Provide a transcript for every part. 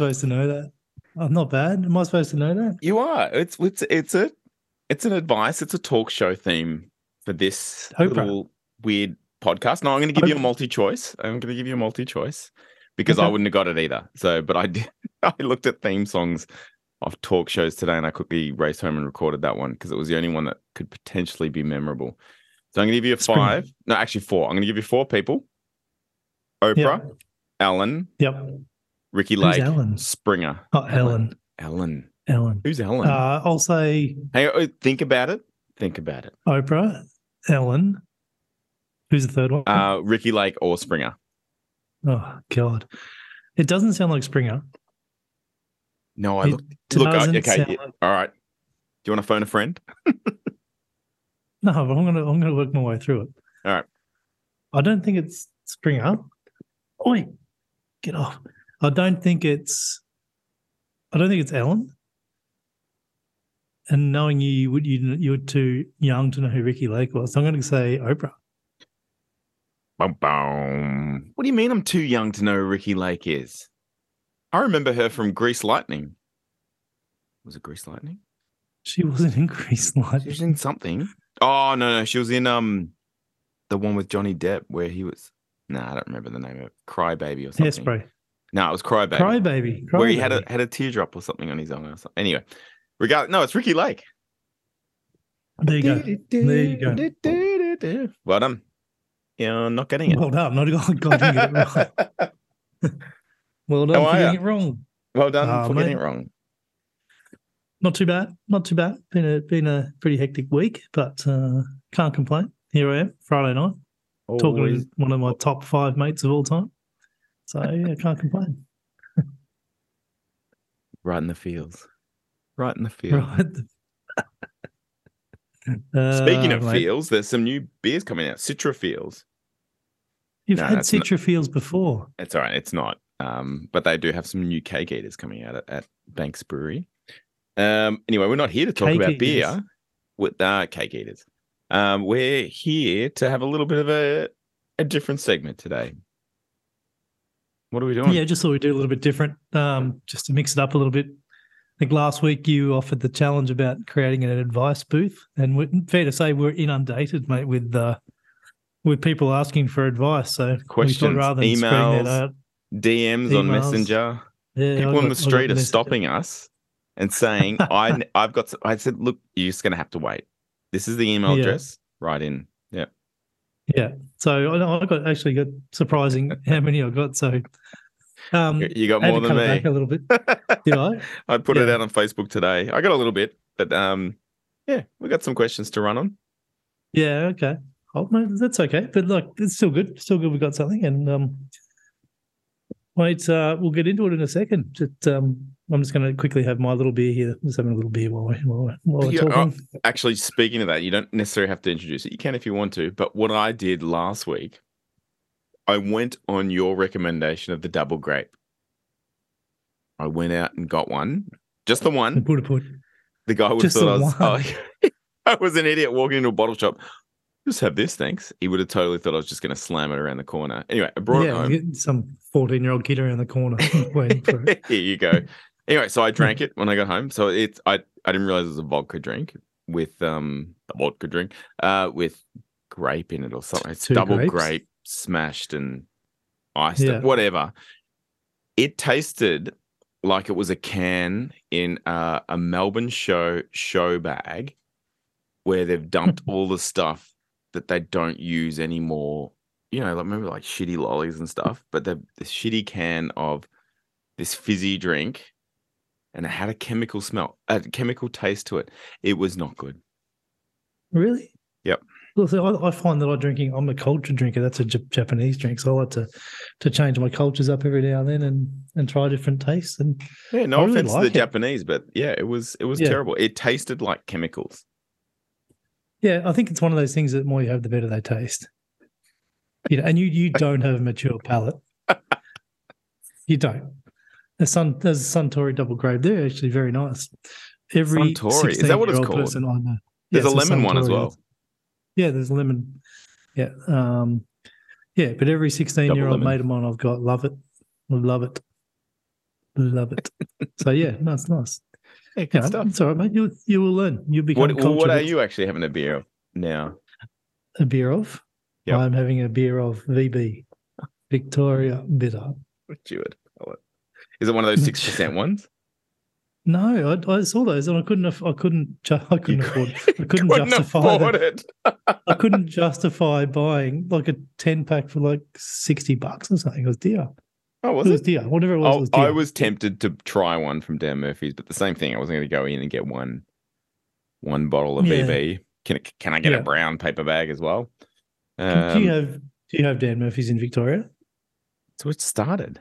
supposed to know that? I'm not bad. Am I supposed to know that? You are. It's it's it's a it's an advice. It's a talk show theme for this Oprah. little weird podcast. No, I'm going to give you a multi-choice. I'm going to give you a multi-choice because I wouldn't have got it either. So, but I did. I looked at theme songs of talk shows today, and I quickly raced home and recorded that one because it was the only one that could potentially be memorable. So I'm going to give you a five. No, actually four. I'm going to give you four people: Oprah, Ellen, Yep. Ricki Who's Lake, Ellen? Springer. Oh, Ellen. Ellen. Ellen. Who's Ellen? Uh, I'll say Hey, oh, think about it. Think about it. Oprah, Ellen. Who's the third one? Uh, Ricki Lake or Springer. oh God, it doesn't sound like Springer. No, I It. Look, I- okay, yeah, like- all right. Do you want to phone a friend? No, but I'm gonna I'm gonna work my way through it. All right. I don't think it's Springer. Oi, get off. I don't think it's. I don't think it's Ellen. And knowing you, you would you you were too young to know who Ricki Lake was. So I'm going to say Oprah. Boom, boom. What do you mean I'm too young to know who Ricki Lake is? I remember her from Grease Lightning. Was it Grease Lightning? She wasn't in Grease Lightning. She was in something. Oh no, no, she was in um the one with Johnny Depp where he was. No, I don't remember the name of it. Cry Baby or something. Hairspray. No, it was Cry Baby. Cry where he had a Crybaby. had a teardrop or something on his eye. Anyway, regard no, it's Ricki Lake. There you go. There you go. Well done. You're not getting it. Well done. Not God, didn't get it right. Well done How for getting it wrong. Well done Ah, for getting it wrong. Not too bad. Not too bad. Been a been a pretty hectic week, but uh, can't complain. Here I am, Friday night, talking Always- to one of my top five mates of all time. So yeah, can't complain. right in the fields. Right in the field. Right. Speaking Uh, of mate, fields, there's some new beers coming out. Citra Fields. you've No, had that's not- Citra Fields before. It's all right. It's not. Um, but they do have some new cake eaters coming out at, at Banks Brewery. Um, anyway, we're not here to talk Cake about eaters. beer with uh, cake eaters. Um, we're here to have a little bit of a, a different segment today. What are we doing? Yeah, just thought we'd do a little bit different, um, just to mix it up a little bit. I think last week you offered the challenge about creating an advice booth, and we fair to say we're inundated, mate, with uh, with people asking for advice. So Questions, rather than emails, out, DMs on Messenger. yeah, People I on the street are stopping us and saying, "I, I've got." I said, "Look, you're just going to have to wait. This is the email Yeah. address. Right in. Yeah. Yeah, so I, got actually got surprising how many I got. So um, You- got more than me. a little bit. Did I? I put it out on Facebook today. I got a little bit, but um, yeah, we got some questions to run on. Yeah, okay. Oh, no, that's okay. But look, it's still good. Still good. We got something, and um, wait, uh, we'll get into it in a second. Just um, I'm just going to quickly have my little beer here. Just having a little beer while we while, we- while we're Yeah, oh, talking. Actually, speaking of that, you don't necessarily have to introduce it. You can if you want to. But what I did last week, I went on your recommendation of the double grape. I went out and got one, just the one. Put put. The guy would have thought I was, one. I was an idiot walking into a bottle shop. Just have this, thanks. He would have totally thought I was just going to slam it around the corner. Anyway, I brought it home. some 14 year old kid around the corner waiting for it. Here you go. Anyway, so I drank it when I got home. So it's I I didn't realize it was a vodka drink with um a vodka drink uh with grape in it or something. It's Two double grapes? grape smashed and iced Yeah. whatever. It tasted like it was a can in uh, a Melbourne show show bag where they've dumped all the stuff that they don't use anymore. You know, like remember like shitty lollies and stuff, but the the shitty can of this fizzy drink and it had a chemical smell, a chemical taste to it. It was not good. Really? Yep. Well, see, I, I find that I'm drinking. I'm a culture drinker. That's a J- Japanese drink, so I like to to change my cultures up every now and then and and try different tastes. And Yeah, no I really offense to like the it. Japanese, but yeah, it was it was Yeah. terrible. It tasted like chemicals. yeah, I think it's one of those things that the more you have, the better they taste. You know, and you you don't have a mature palate. you don't. The sun there's a Suntory double grape. They're actually very nice. Every Suntory? Is that what it's called? person I know. There's Yeah, a it's lemon one as well. Yeah, there's a lemon. Yeah. Um, yeah, but every 16 year old mate of mine I've got love it. Love it. Love it. so yeah, that's nice. Yeah, good Yeah, stuff. it's all right, mate. You you will learn. You'll become What, well, what are you actually having a beer of now? A beer of? Yep. I'm having a beer of VB, Victoria Bitter. What you would call it? Is it one of those six percent ones? No, I, I saw those and I couldn't. I couldn't. I couldn't afford. I couldn't, Couldn't justify. it. I couldn't justify buying like a ten pack for like sixty bucks or something. It was dear. Oh, It was was it? dear. Whatever it was, it Oh, was dear. I was tempted to try one from Dan Murphy's, but the same thing. I wasn't going to go in and get one, one bottle of Yeah. VB. Can it- can I get Yeah. a brown paper bag as well? do Um, you have Do you have Dan Murphy's in Victoria? so it started.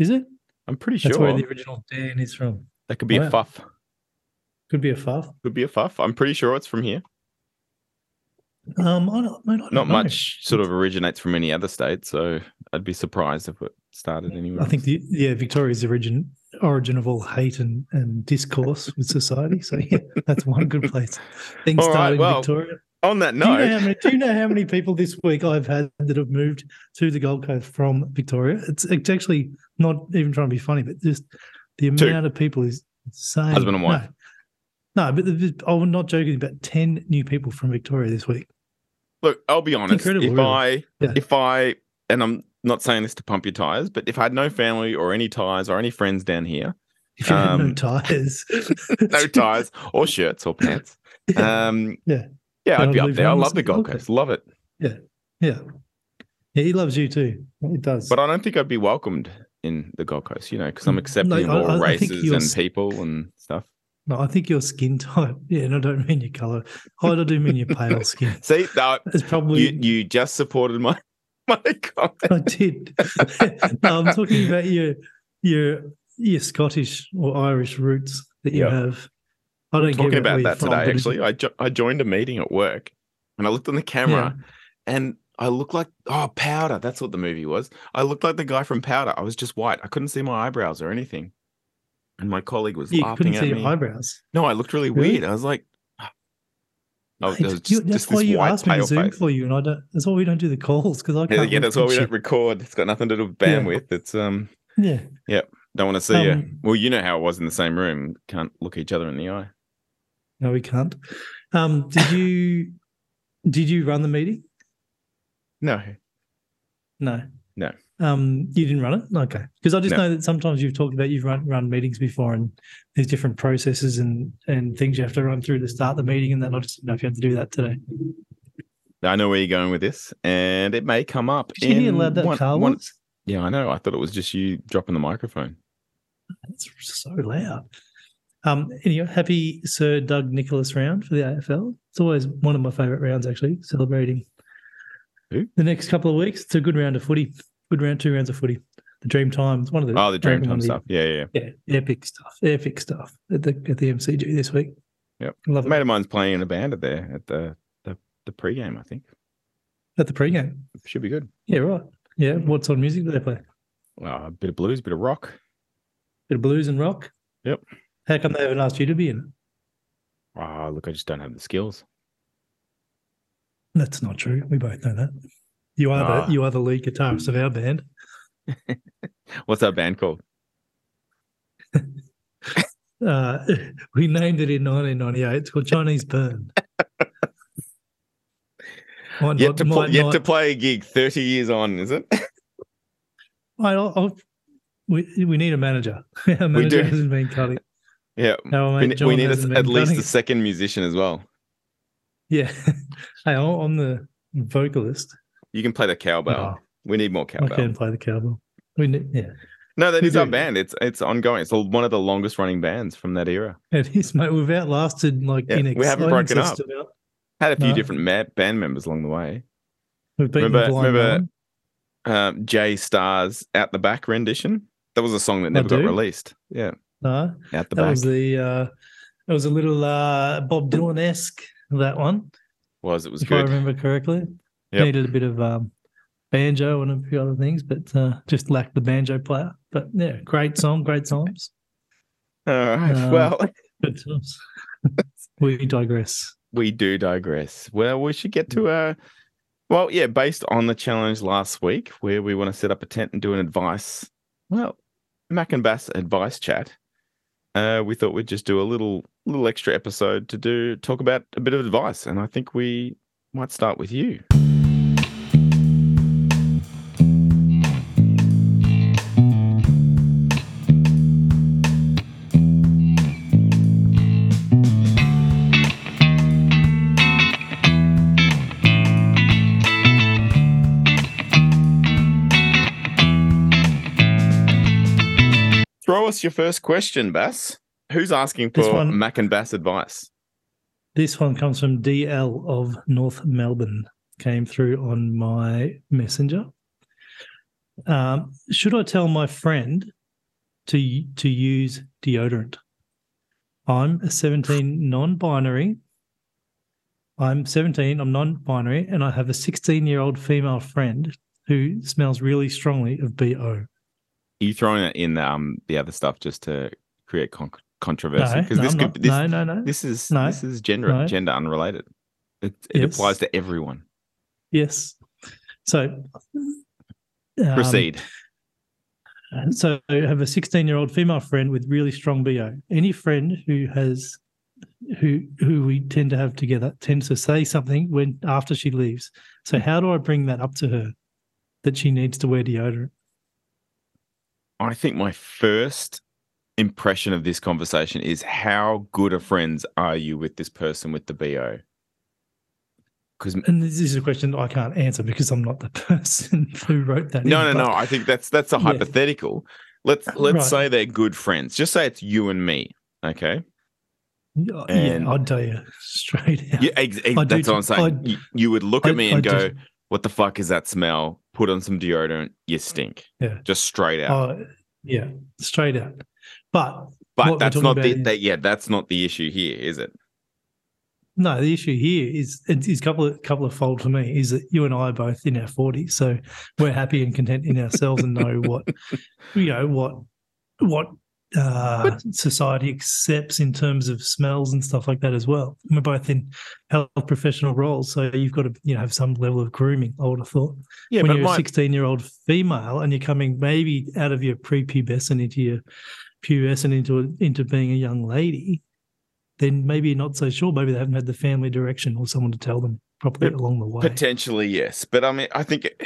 Is it? I'm pretty That's sure where the original Dan is from. that could be a fuff. Could be a fuff. Could be a fuff. I'm pretty sure it's from here. Um, I don't, I don't Not know. much sort of originates from any other state, so I'd be surprised if it started anywhere. I think the yeah Victoria's origin origin of all hate and, and discourse with society. So yeah, that's one good place. Things All right, started in well, Victoria. On that Do you, know note, many, do you know how many people this week I've had that have moved to the Gold Coast from Victoria? It's, it's actually not even trying to be funny, but just the Two. amount of people is insane. Husband and wife. No, no but the- I'm not joking. About ten new people from Victoria this week. look, I'll be honest. incredible, if really. I, Yeah. if I, and I'm not saying this to pump your tires, but if I had no family or any ties or any friends down here, If you had no Um, tires, no ties or shirts or pants, Yeah. um, Yeah. Yeah, I'd be up there. I love the Gold Coast, love it, yeah, yeah, he loves you too. He does. but I don't think I'd be welcomed in the Gold Coast, you know, because I'm accepting Mm, No, of I- all I races and people and stuff. no, I think your skin type. Yeah, and I don't mean your color. I do mean your pale skin. See, no, It's probably you you just supported my my comment. I did. no, I'm talking about your your your Scottish or Irish roots that you Yeah. have. I don't talking about that from, today. Actually, I jo- I joined a meeting at work, and I looked on the camera, and I looked like oh Powder. That's what the movie was. I looked like the guy from Powder. I was just white. I couldn't see my eyebrows or anything, and my colleague was you laughing couldn't at see me. your eyebrows. No, I looked really, Really? weird. I was like, oh, was you- that's just why you asked me to zoom face. for you, and I don't. That's why we don't do the calls because I can't. yeah, look that's why we you. don't record. It's got nothing to do with Yeah. bandwidth. It's um, Yeah, Yep. don't want to see you. Um, Well, you know how it was in the same room. Can't look each other in the eye. No, we can't. Um, did you did you run the meeting? No, No. No. Um, you didn't run it? Okay. Because I just No. know that sometimes you've talked about you've run, run meetings before and there's different processes and, and things you have to run through to start the meeting. And then I just didn't know if you have to do that today. I know where you're going with this, and it may come up. Did you hear loud that one- car one-? Yeah, I know. I thought it was just you dropping the microphone. It's so loud. Um, anyway, happy Sir Doug Nicholas round for the AFL. It's always one of my favourite rounds, actually, celebrating Who? the next couple of weeks. It's a good round of footy. Good round, two rounds of footy. The Dream Time. It's one of the Oh, the dream time of the- stuff. Yeah, yeah. yeah. Epic stuff. Epic stuff at the at the MCG this week. Yep. Love A it. mate of mine's playing in a band at there at the the the pregame. I think At the pre-game. should be good. Yeah, right. Yeah. What sort of music do they play? Uh, a bit of blues, a bit of rock. a Bit of blues and rock. Yep. How come they haven't asked you to be in it? Oh, look, I just don't have the skills. That's not true. We both know that. You are Ah. the you are the lead guitarist of our band. What's that band called? Uh, we named it in 1998. It's called Chinese Burn. Might Yet not- to pl- yet not- to play a gig thirty years on, is it? I'll- I'll- we we need a manager. Our manager do. hasn't been cutting. Yeah. We, mate John we need a, at least a second musician as well. Yeah. hey, I'm the vocalist. You can play the cowbell. Oh, We need more cowbell. I can play the cowbell. We need, yeah. No, that We is our band. It's it's ongoing. It's one of the longest running bands from that era. It is, mate. We've outlasted like Yeah, in we haven't broken up. system out. Had a few No. different ma- band members along the way. We've beaten Remember- remember- Um, Jay Star's "Out the Back" rendition. That was a song that never got released. Yeah, No, "Out the that Back" was the uh that was a little uh Bob Dylan esque that one, was it was if I remember correctly. Yep. Needed a bit of um banjo and a few other things, but uh just lacked the banjo player. But yeah, great song, great songs. All right. Um, well, we digress. we do digress. Well, we should get to a. Well, yeah, based on the challenge last week, where we want to set up a tent and do an advice. Well, Mac and Bass advice chat, uh, we thought we'd just do a little little extra episode to do talk about a bit of advice, and I think we might start with you. Us your first question, Bass. Who's asking for one- Mac and Bass advice? This one comes from DL of North Melbourne. Came through on my messenger. Um, should I tell my friend to to use deodorant? I'm a 17 non-binary. I'm 17. I'm non-binary, and I have a 16 year old female friend who smells really strongly of bo. Are you throwing it in um the other stuff just to create con- controversy? No, Because no, this I'm could this, no, no, no. this is No. this is gender No. gender unrelated. It, it Yes. applies to everyone. Yes. So um, Proceed. So I have a 16 year old female friend with really strong BO. Any friend who has who who we tend to have together tends to say something when after she leaves. So how do I bring that up to her that she needs to wear deodorant? I think my first impression of this conversation is how good of friends are you with this person with the BO? Because And this is a question I can't answer because I'm not the person who wrote that. no, in, no, but- no. I think that's that's a Yeah. hypothetical. Let's let's Right. say they're good friends. Just say it's you and me. Okay. Yeah, and- I'd tell you straight out. Yeah, ex- ex- I do that's what I'm saying. I- you, you would look at me and I go, do- "What the fuck is that smell?" Put on some deodorant. You stink. Yeah. Just straight out. Oh, yeah, straight out. But but that's not the is- that, yeah. That's not the issue here, is it? No, the issue here is it's a couple of couple of fold for me is that you and I are both in our forties, so we're happy and content in ourselves and know what you know what what uh, society accepts in terms of smells and stuff like that as well. We're both in health professional roles, so you've got to you know have some level of grooming. I would have thought Yeah, when but you're a sixteen year old female and you're coming maybe out of your prepubescent into your pubescent into into being a young lady, then maybe you're not so sure. Maybe they haven't had the family direction or someone to tell them properly along the way. potentially yes, but I mean, I think it,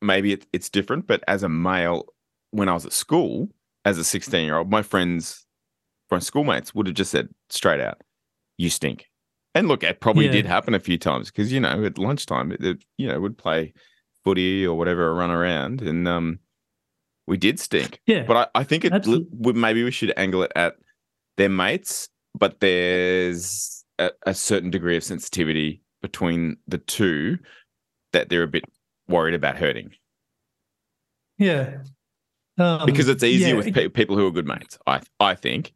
maybe it, it's different. But as a male, when I was at school, as a 16 year old, my friends, my schoolmates would have just said straight out, "You stink." And look, it probably Yeah. did happen a few times because you know at lunchtime, it, it, you know, would play footy or whatever, run around, and um, we did stink. Yeah, But I, I think it maybe we should angle it at their mates, but there's a, a certain degree of sensitivity between the two that they're a bit worried about hurting yeah. Um, because it's easier yeah, with pe- people who are good mates. I I think.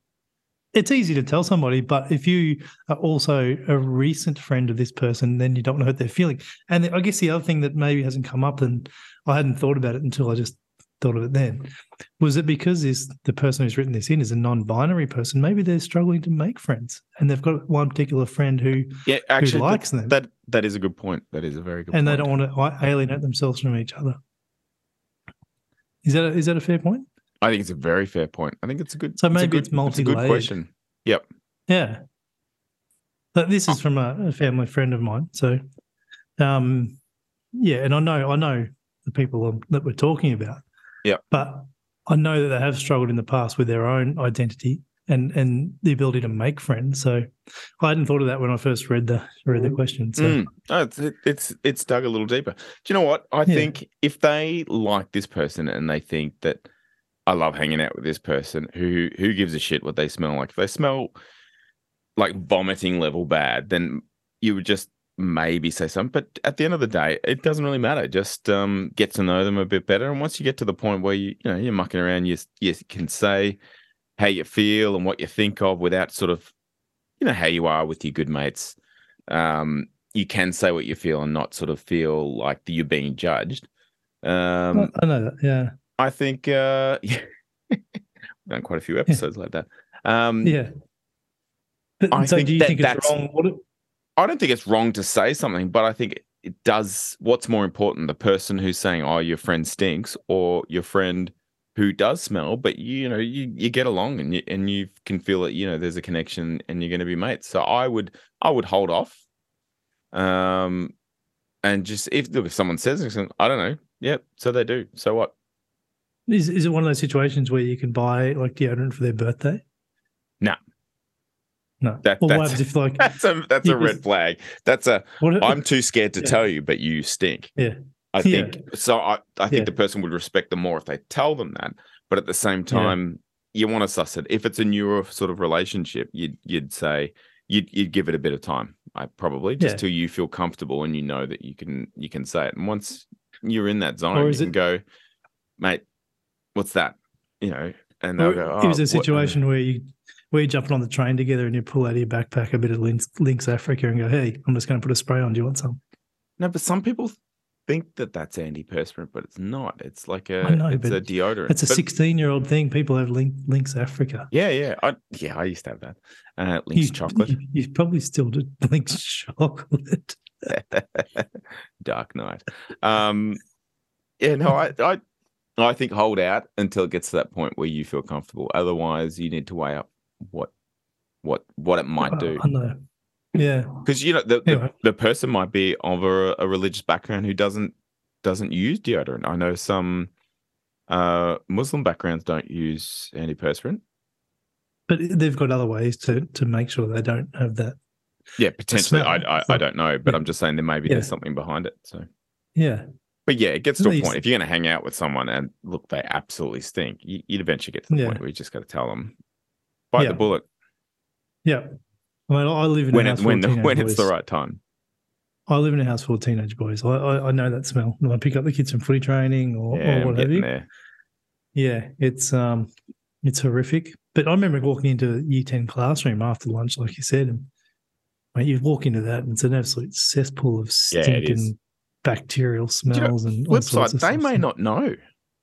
it's easy to tell somebody, but if you are also a recent friend of this person, then you don't want to hurt their feeling. And I guess the other thing that maybe hasn't come up, and I hadn't thought about it until I just thought of it then, was that because this the person who's written this in is a non-binary person, maybe they're struggling to make friends, and they've got one particular friend who Yeah, actually, that- likes them. That that is a good point. That is a very good. and they don't want to alienate themselves from each other. Is that a, is that a fair point? I think it's a very fair point. I think it's a good. So maybe good- it's a good question. Yep. Yeah. But this is from a, a family friend of mine. So, um, yeah, and I know I know the people that we're talking about. Yeah. But I know that they have struggled in the past with their own identity and and the ability to make friends. So I hadn't thought of that when I first read the read the question. So Mm. No, it's it's it's dug a little deeper. Do you know what? I Yeah. think if they like this person and they think that I love hanging out with this person, who who gives a shit what they smell like? If they smell like vomiting level bad, then you would just maybe say something. But at the end of the day, it doesn't really matter. Just um, get to know them a bit better. And once you get to the point where you you know you're mucking around, you you can say how you feel and what you think of without sort of you know how you are with your good mates. Um, you can say what you feel and not sort of feel like you're being judged. Um, I- know that. Yeah. I think uh, we've done quite a few episodes like that. Um, Yeah. But I so think do you that, think it's wrong it- i don't think it's wrong to say something, but I think it does. What's more important, the person who's saying, "Oh, your friend stinks," or your friend who does smell, but you, you know you you get along and you and you can feel that you know there's a connection and you're going to be mates. So I would I would hold off, um, and just if look if someone says something, I don't know, yeah, so they do. So what? Is is it one of those situations where you can buy like deodorant for their birthday? No. No. That, well, that's, if like that's a that's a red flag. That's a I'm too scared to Yeah. tell you, but you stink. Yeah. I Yeah. think so. I, I think Yeah. the person would respect them more if they tell them that. But at the same Yeah. time, you want to suss it. If it's a newer sort of relationship, you'd you'd say you'd you'd give it a bit of time. I probably just Yeah. till you feel comfortable and you know that you can you can say it. And once you're in that zone, you can it- go, mate. What's that? You know, and they'll go. it was "Oh, a what-" situation where you where you're jumping on the train together and you pull out of your backpack a bit of Lynx, Lynx Africa and go, hey, I'm just going to put a spray on. Do you want some? No, but some people think that that's antiperspirant, but it's not. It's like a know, it's a deodorant. It's a 16 year old thing. People have Lynx, Lynx Africa. Yeah, yeah, I yeah, I used to have that. Uh, Lynx You- chocolate, You, you probably still do Lynx chocolate. Dark Knight. Um, yeah, no, I, I, I think hold out until it gets to that point where you feel comfortable. Otherwise, you need to weigh up what, what, what it might do. I know. Yeah. Because you know the, the Anyway. the person might be of a, a religious background who doesn't doesn't use deodorant. I know some uh Muslim backgrounds don't use antiperspirant. But they've got other ways to to make sure they don't have that. Yeah, potentially. I. I I don't know, but yeah. I'm just saying there maybe Yeah. there's something behind it. So, Yeah. but yeah, it gets to a point. If you're going to hang out with someone and look, they absolutely stink, you, you'd eventually get to the Yeah. point where you just got to tell them, bite Yeah. the bullet Yeah. I mean, I live in when a it house full when of the, teenage when it's the right time. I live in a house full of teenage boys. I, I, I know that smell. When I pick up the kids from footy training or, Yeah, or I'm what have you. there. Yeah, it's um, it's horrific. But I remember walking into a year ten classroom after lunch, like you said, and mate, you walk into that, and it's an absolute cesspool of Yeah, it stink is. and bacterial Do you know, smells and all side, they stuff. may not know.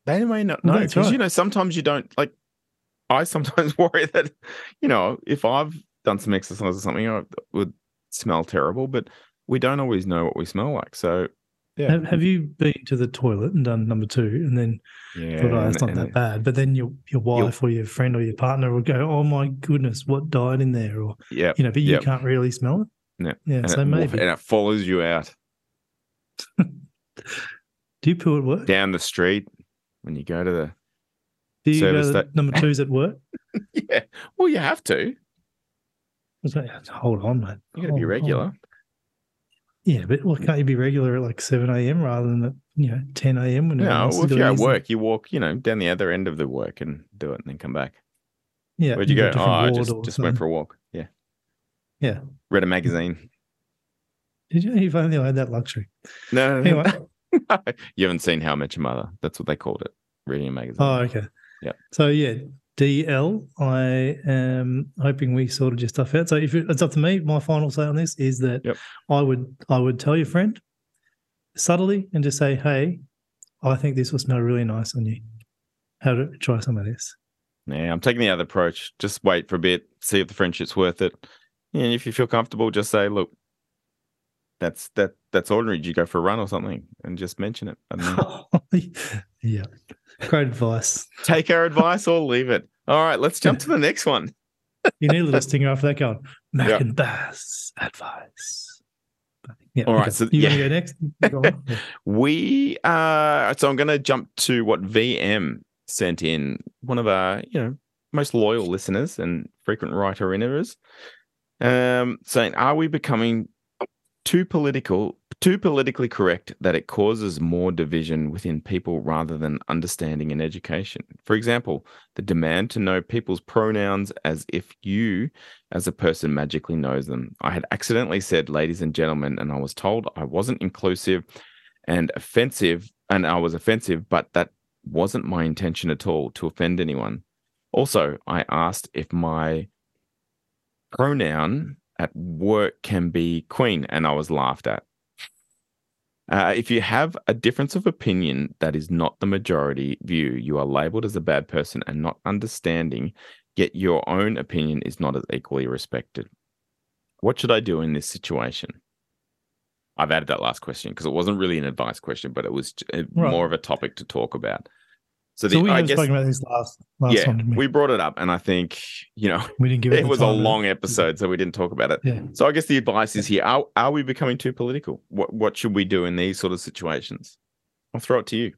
They may not know because you right. know sometimes you don't like. I sometimes worry that you know if I've done some exercise or something, I would smell terrible, but we don't always know what we smell like. So yeah, Have, have you been to the toilet and done number two, and then yeah, thought, oh, it's not and that bad? But then your your wife or your friend or your partner will go, oh my goodness, what died in there? Or Yeah, you know, but you Yep. can't really smell it. Yeah. yeah. and, So it, maybe and it follows you out do you poo at work? down the street when you go to the. Do you go to that- number twos at work? Yeah, well, you have to. Was like, Hold on, mate. You got to be Hold on. regular. Yeah, but well, can't you be regular at like seven a.m. rather than at you know ten a.m. when No, well, if you're at work, you walk, you know, down the other end of the work and do it, and then come back. Yeah, Where'd you go? Oh, I just just went for a walk. Yeah, Yeah. Read a magazine. Did you? If only I had that luxury. No, no, no. Anyway, you haven't seen How I Met Your Mother. That's what they called it. Reading a magazine. oh okay. Yeah. So yeah, DL. I am hoping we sorted your stuff out. So if it's up to me, my final say on this is that Yep. I would I would tell your friend subtly and just say, hey, I think this will smell really nice on you. How to try some of this. Yeah, I'm taking the other approach. Just wait for a bit, see if the friendship's worth it. And if you feel comfortable, just say, look, that's that that's ordinary. Did you go for a run or something? And just mention it. Yeah. Great advice. Take our advice or leave it. All right, let's jump to the next one. You need a little stinger after that going, Mac Yeah. and Bass advice. Yeah. All right, okay. so- you yeah. to go next? Go. Yeah. We uh so I'm gonna jump to what VM sent in, one of our, you know, most loyal listeners and frequent writer inners. Um saying, are we becoming too political, too politically correct that it causes more division within people rather than understanding and education? For example, the demand to know people's pronouns as if you as a person magically knows them. I had accidentally said ladies and gentlemen, and I was told I wasn't inclusive and offensive, and I was offensive, but that wasn't my intention at all to offend anyone. Also, I asked if my pronoun at work can be queen, and I was laughed at. Uh, if you have a difference of opinion that is not the majority view, you are labeled as a bad person and not understanding, yet your own opinion is not as equally respected. What should I do in this situation? I've added that last question because it wasn't really an advice question, but it was more of a topic to talk about. So, So we I guess, spoken about this last last yeah, one, we? we brought it up, and I think you know We didn't give it. it was a long episode, so we didn't talk about it. Yeah. So I guess the advice is here: are are we becoming too political? What what should we do in these sort of situations? I'll throw it to you.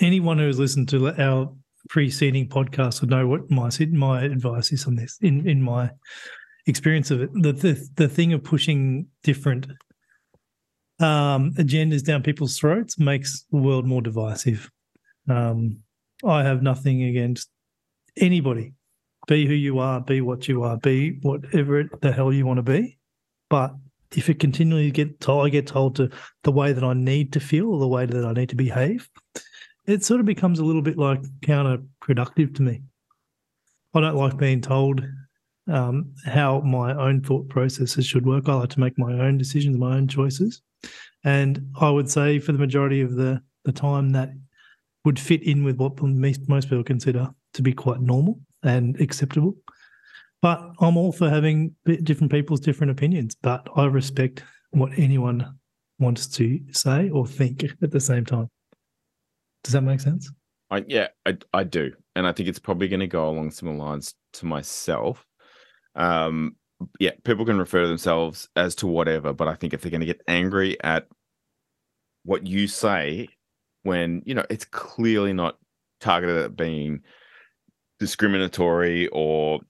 Anyone who has listened to our preceding podcast would know what my my advice is on this. In in my experience of it, the the, the thing of pushing different um, agendas down people's throats makes the world more divisive. Um, I have nothing against anybody. Be who you are, be what you are, be whatever the hell you want to be. But if it continually get told, I get told to the way that I need to feel or the way that I need to behave, it sort of becomes a little bit like counterproductive to me. I don't like being told um, how my own thought processes should work. I like to make my own decisions, my own choices. And I would say for the majority of the, the time that would fit in with what most, people consider to be quite normal and acceptable. But I'm all for having different people's different opinions, but I respect what anyone wants to say or think at the same time. Does that make sense? I, yeah, I, I do. And I think it's probably going to go along similar lines to myself. Um, yeah, people can refer to themselves as to whatever, but I think if they're going to get angry at what you say when, you know, it's clearly not targeted at being discriminatory or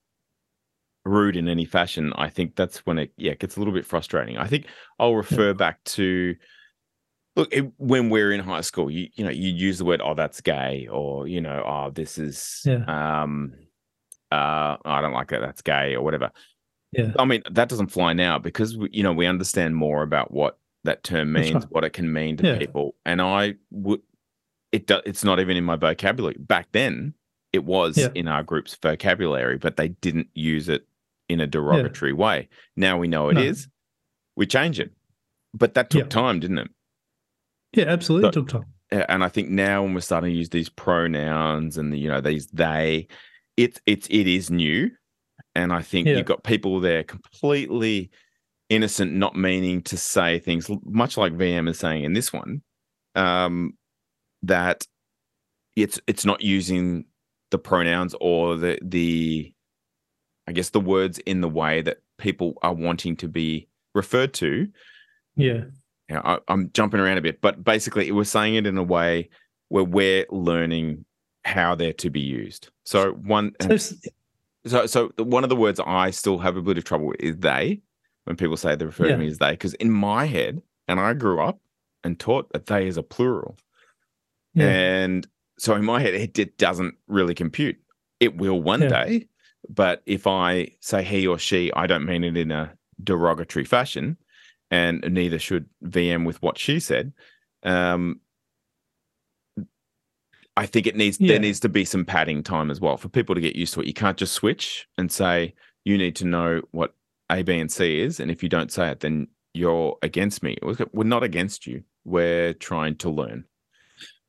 rude in any fashion, I think that's when it yeah gets a little bit frustrating. I think I'll refer back to look it, when we're in high school. You you know you use the word oh that's gay or you know oh this is Yeah. um uh I don't like that that's gay or whatever. Yeah. I mean that doesn't fly now because we, you know we understand more about what that term means, right. what it can mean to Yeah. people, and I would it do, it's not even in my vocabulary back then. It was Yeah. in our group's vocabulary, but they didn't use it in a derogatory way. Now we know it is. No. We change it, but that took Yeah. time, didn't it? Yeah, absolutely. So- It took time. And I think now when we're starting to use these pronouns and the, you know these they, it's it's it is new, and I think Yeah. you've got people there completely innocent, not meaning to say things, much like VM is saying in this one, um, that it's it's not using the pronouns or the the, I guess the words in the way that people are wanting to be referred to. Yeah. Yeah, I, I'm jumping around a bit, but basically, it was saying it in a way where we're learning how they're to be used. So one, So, so so one of the words I still have a bit of trouble with is they. When people say they refer Yeah. to me as they, because in my head, and I grew up and taught that they is a plural, yeah. and so in my head, it, it doesn't really compute. It will one Yeah. day, but if I say he or she, I don't mean it in a derogatory fashion, and neither should VM with what she said. Um, I think it needs Yeah. there needs to be some padding time as well for people to get used to it. You can't just switch and say you need to know what A, B, and C is, and if you don't say it, then you're against me. We're not against you. We're trying to learn.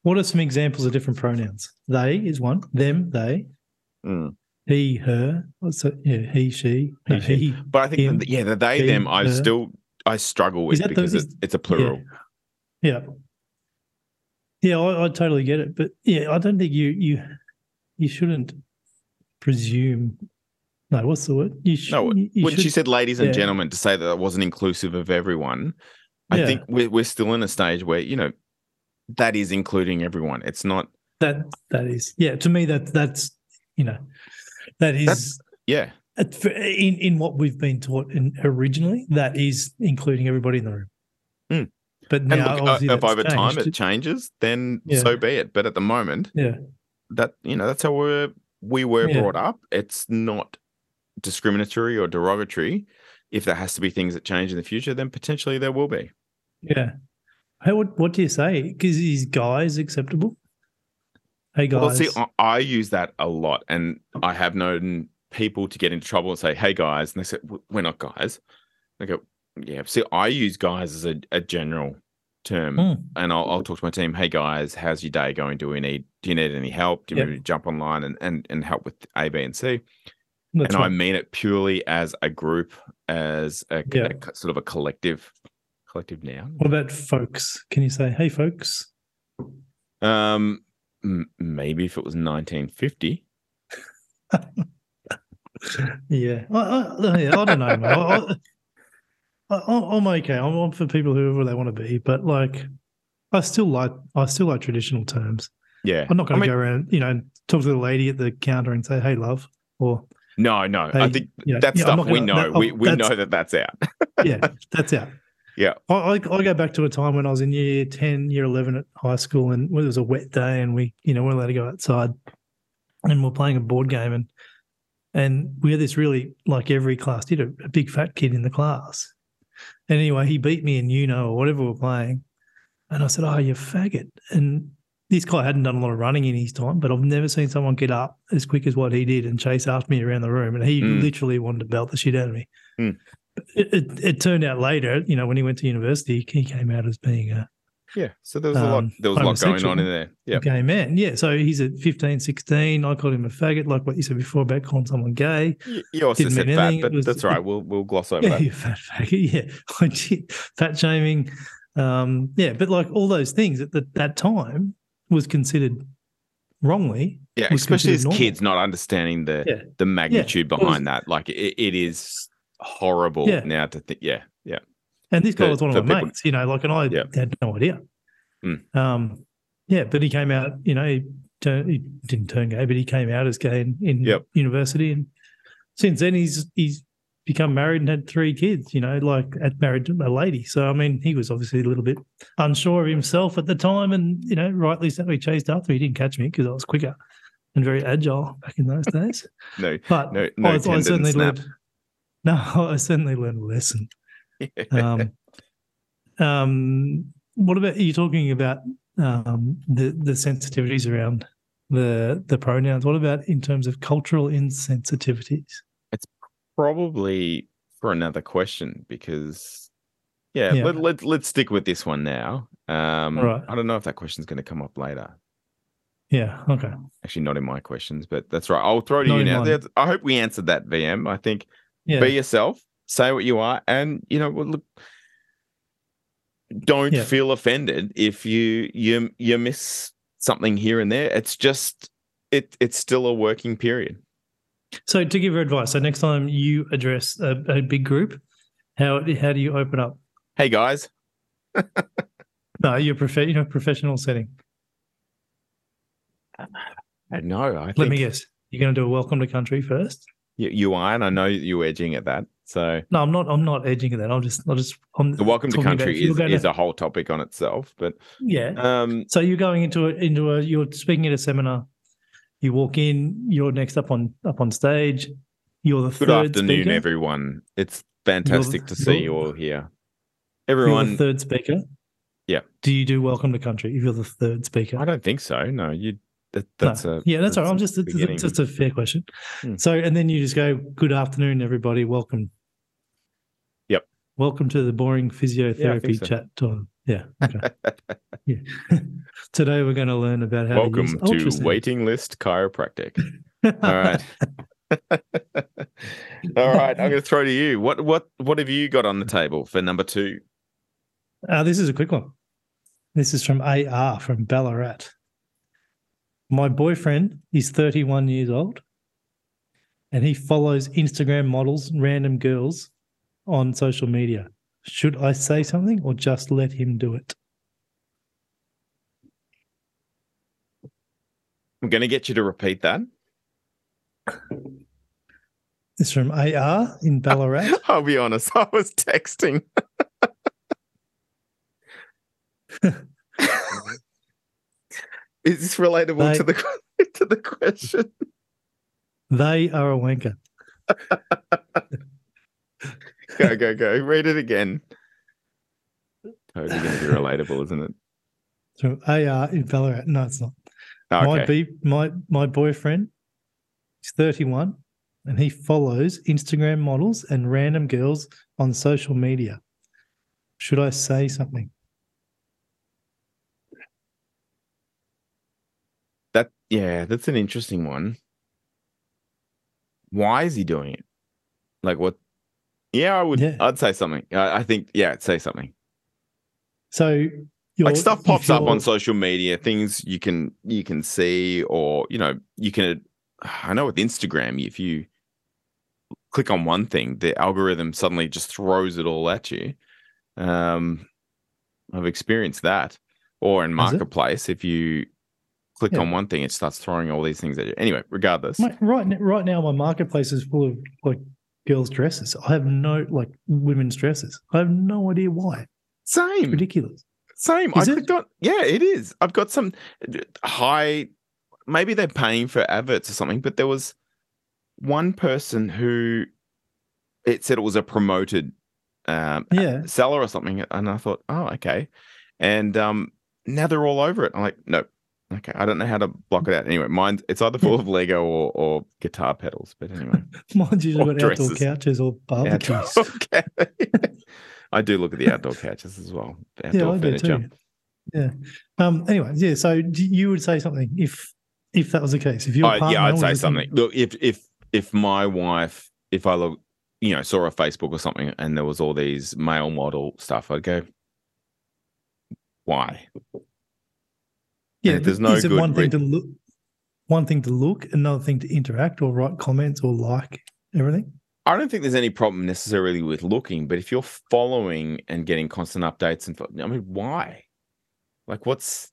What are some examples of different pronouns? They is one. Them, they. Mm. He, her. It? Yeah, he, she. He, no, he. But I think him, that, yeah, the they he, them I her. still I struggle with that the- because is- it's, it's a plural. Yeah. Yeah, I, I totally get it, but yeah, I don't think you you you shouldn't presume. No, what's the word? You, sh- No, you, when she said ladies and yeah. gentlemen to say that it wasn't inclusive of everyone, I Yeah. think we're we're still in a stage where you know that is including everyone. It's not. that that is yeah. To me, that that's you know that is That's- Yeah, in in what we've been taught in originally. That is including everybody in the room. Mm. But and now, look, uh, if over time it changes, then Yeah. so be it. But at the moment, yeah, that you know that's how we're we were Yeah. brought up. It's not discriminatory or derogatory. If there has to be things that change in the future, then potentially there will be. yeah. Hey, what what do you say? Because is guys acceptable? Hey guys, Well, see, I, I use that a lot, and I have known people to get into trouble and say, "Hey, guys," and they say, "W- "We're not guys." I go, "Yeah." See, I use guys as a, a general term, Hmm. and I'll, I'll talk to my team. Hey, guys, how's your day going? Do we need? Do you need any help? Do you Yep. need to jump online and and and help with A, B, and C? That's and I mean it purely as a group, as a, Yeah. a sort of a collective, collective noun. What about folks? Can you say, "Hey, folks"? Um, M- maybe if it was 1950. Yeah, I, I, yeah, I don't know. I, I, I'm okay. I'm, I'm for people whoever they want to be, but like, I still like I still like traditional terms. Yeah. I'm not going I to go around, you know, talk to the lady at the counter and say, "Hey, love," or No, no. I think you know, that yeah, stuff we gonna- know. that- oh, we oh, we that's- know that that's out. yeah, that's out. Yeah. I, I, I go back to a time when I was in year 10, year 11 at high school, and it was a wet day, and we, you know, we're allowed to go outside and we're playing a board game. And and we had this really, like every class did, a, a big fat kid in the class. And anyway, he beat me in Uno or whatever we we're playing. And I said, Oh, you faggot. And this guy hadn't done a lot of running in his time, but I've never seen someone get up as quick as what he did and chase after me around the room. And he Mm. literally wanted to belt the shit out of me. Mm. It, it, it turned out later, you know, when he went to university, he came out as being a Yeah. So there was a lot. Um, There was a lot going on in there. Yeah. gay man. Yeah. So he's at 15, 16. I called him a faggot, like what you said before about calling someone gay. You, you also Didn't said fat, anything, but was- that's right. We'll we'll gloss over Yeah, that. fat faggot. Yeah. I did. Fat shaming. Um, yeah. But like all those things at the, that time was considered wrongly. Yeah, especially as normal. kids not understanding the Yeah. the magnitude Well, it was- behind that. Like it, it is horrible Yeah. now to think. Yeah, yeah. And this guy For- was one of my people- mates, you know, like, and I Yeah. had no idea. Mm. Um, yeah, but he came out, you know, he, he didn't turn gay, but he came out as gay in, in Yep. university. And since then, he's he's become married and had three kids, you know, like at married to a lady. So, I mean, he was obviously a little bit unsure of himself at the time. And, you know, rightly so, he chased after. me. He didn't catch me because I was quicker and very agile back in those days. No, But no, no I, I certainly snap. learned. No, I certainly learned a lesson. Um, um, what about are you talking about um, the the sensitivities around the the pronouns? What about in terms of cultural insensitivities? Probably for another question because yeah, Yeah. Let, let, let's stick with this one now. Um, right. I don't know if that question's going to come up later. Yeah. Okay. Actually, not in my questions, but that's right. I'll throw to Not you now. mine. I hope we answered that, VM. I think Yeah. be yourself, say what you are, and you know, well, look, don't Yeah. feel offended if you you you miss something here and there. It's just it it's still a working period. So to give her advice, so next time you address a, a big group, how how do you open up? Hey guys, No, you're prof- you know, professional setting. I know. I Let think me guess. You're going to do a welcome to country first. you, you are, and I know you're edging at that. So No, I'm not. I'm not edging at that. I'll just. I'll just. I'm the welcome to country is, is a whole topic on itself. But yeah. um, So you're going into a into a you're speaking at a seminar. You walk in. You're next up on up on stage. You're the good third afternoon, speaker. everyone. It's fantastic to see you're- all here. You're Everyone, the third speaker. Yeah. Do you do welcome to country if you're the third speaker? I don't think so. No, you. That, No. that's a yeah, that's all right. I'm just it's, it's just a fair question. Hmm. So and then you just go, good afternoon, everybody. Welcome. Welcome to the boring physiotherapy so. chat time. Yeah. Okay. yeah. Today we're going to learn about how Welcome to, use to waiting list chiropractic. All right. All right. I'm going to throw to you. What what what have you got on the table for number two? Uh, this is a quick one. This is from AR from Ballarat. My boyfriend is 31 years old and he follows Instagram models, random girls on social media. Should I say something or just let him do it? I'm going to get you to repeat that. This is from AR in Ballarat. I'll be honest. I was texting. Is this relatable They- to the to the question? they are a wanker. Go go go. Read it again. Totally going to be relatable, isn't it? So AR in Ballarat. No, it's not. Ah, my Okay. be my my boyfriend is 31 and he follows Instagram models and random girls on social media. Should I say something? That yeah, that's an interesting one. Why is he doing it? Like what? Yeah, I would. Yeah. I'd say something. I, I think yeah, I'd say something. So you're, like stuff pops up on social media, things you can you can see, or you know, you can. I know with Instagram, if you click on one thing, the algorithm suddenly just throws it all at you. Um, I've experienced that. Or in marketplace, if you click Yeah. on one thing, it starts throwing all these things at you. Anyway, regardless, Mate, right right now, my marketplace is full of like girls' dresses. I have no like women's dresses. I have no idea why. It's same. ridiculous. Same. Is I it? clicked on. Yeah, it is. I've got some high. Maybe they're paying for adverts or something, but there was one person who it said it was a promoted um, Yeah, seller or something, and I thought, oh, okay. And um, now they're all over it. I'm like, no, okay. I don't know how to block it out. Anyway, mine it's either full of Lego or, or guitar pedals. But anyway, mine's usually got outdoor couches or barbecues. I do look at the outdoor couches as well. yeah, Outdoor I do too. Yeah. Um. Anyway, yeah. So you would say something if if that was the case. If your I- partner yeah, I'd say something. Look, if if if my wife, if I look, you know, saw a Facebook or something, and there was all these male model stuff, I'd go, why? Yeah, there's no is it good one thing re- to look, one thing to look, another thing to interact or write comments or like everything. I don't think there's any problem necessarily with looking, but if you're following and getting constant updates and I mean, why? Like, what's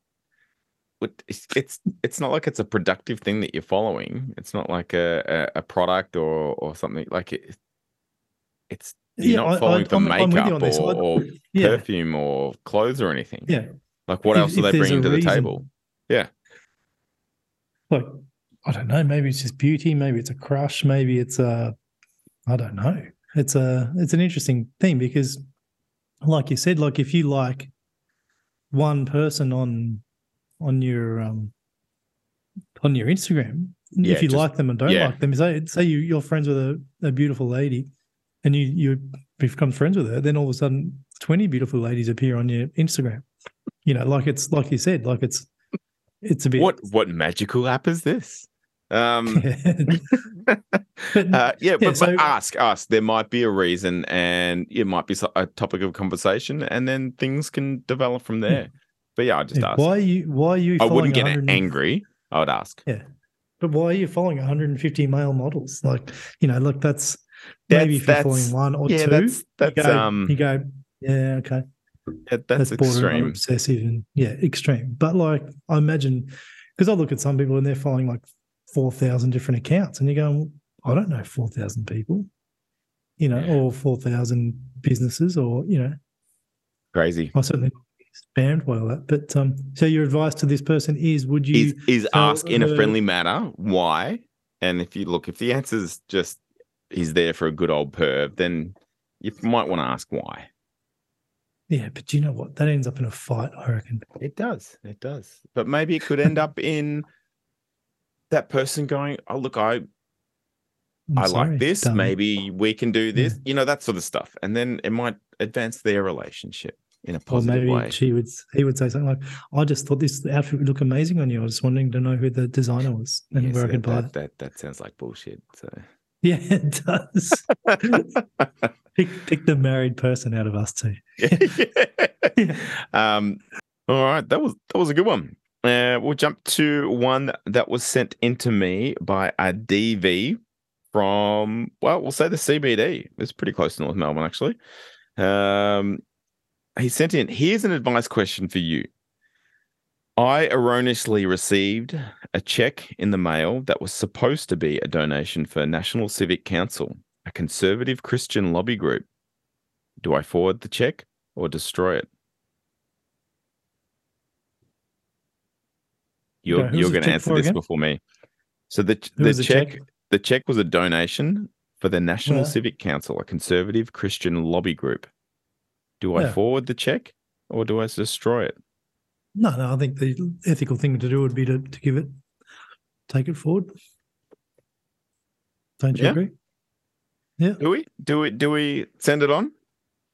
what? It's it's, it's not like it's a productive thing that you're following. It's not like a a, a product or or something like it. It's you're Yeah, not I- following I- for I'm- I'm you makeup on this. or, or Yeah, perfume or clothes or anything. yeah. Like, what If- else are they bringing to the reason- table? Like I don't know. Maybe it's just beauty. Maybe it's a crush. Maybe it's a I don't know. It's a it's an interesting thing because, like you said, like if you like one person on on your um on your Instagram, Yeah, if you just- like them and don't yeah. like them, say say you you're friends with a, a beautiful lady, and you you become friends with her, then all of a sudden twenty beautiful ladies appear on your Instagram. You know, like it's like you said, like it's it's a bit What what magical app is this? Um, Uh, yeah, but, so- but ask, ask. There might be a reason, and it might be a topic of conversation, and then things can develop from there. But yeah, I just Yeah, ask. why are you why are you I wouldn't get 100 angry. I would ask. Yeah, but why are you following 150 male models like you know look that's, That's- maybe if you're following one or yeah, two that's that's you go, um you go yeah okay that- that's, borderline extreme. obsessive and yeah extreme but like i imagine because i look at some people and they're following like 4000 different accounts and you're going i don't know 4000 people you know Yeah. or 4000 businesses or you know Crazy. i certainly spammed by all that but um so your advice to this person is would you Is is ask in a friendly manner why, and if you look, if the answer is just he's there for a good old perv, then you might want to ask why. Yeah but you know what that ends up in a fight i reckon It does. It does. But maybe it could end up in that person going, "Oh, look, I I'm I sorry, like this. darling. Maybe we can do this. You know that sort of stuff, and then it might advance their relationship in a Or positive maybe way. she would he would say something like, I just thought this outfit would look amazing on you. I was wanting to know who the designer was and Yes, where I that, could buy that, it. that that sounds like bullshit. So Yeah, it does. pick pick the married person out of us too. Yeah. um, all right, that was that was a good one. Uh, we'll jump to one that was sent into me by a DV from well, we'll say the CBD. It's pretty close to North Melbourne, actually. Um, he sent in. Here's an advice question for you. I erroneously received a check in the mail that was supposed to be a donation for National Civic Council, a conservative Christian lobby group. Do I forward the check or destroy it? You're Okay, you're going to answer this again? before me. So the the the check, check? the check was a donation for the National Yeah. Civic Council, a conservative Christian lobby group. Do I Yeah. forward the check or do I destroy it? No, no, I think the ethical thing to do would be to, to give it, take it forward. Don't you Yeah. agree? Yeah. Do we? Do we? Do we send it on?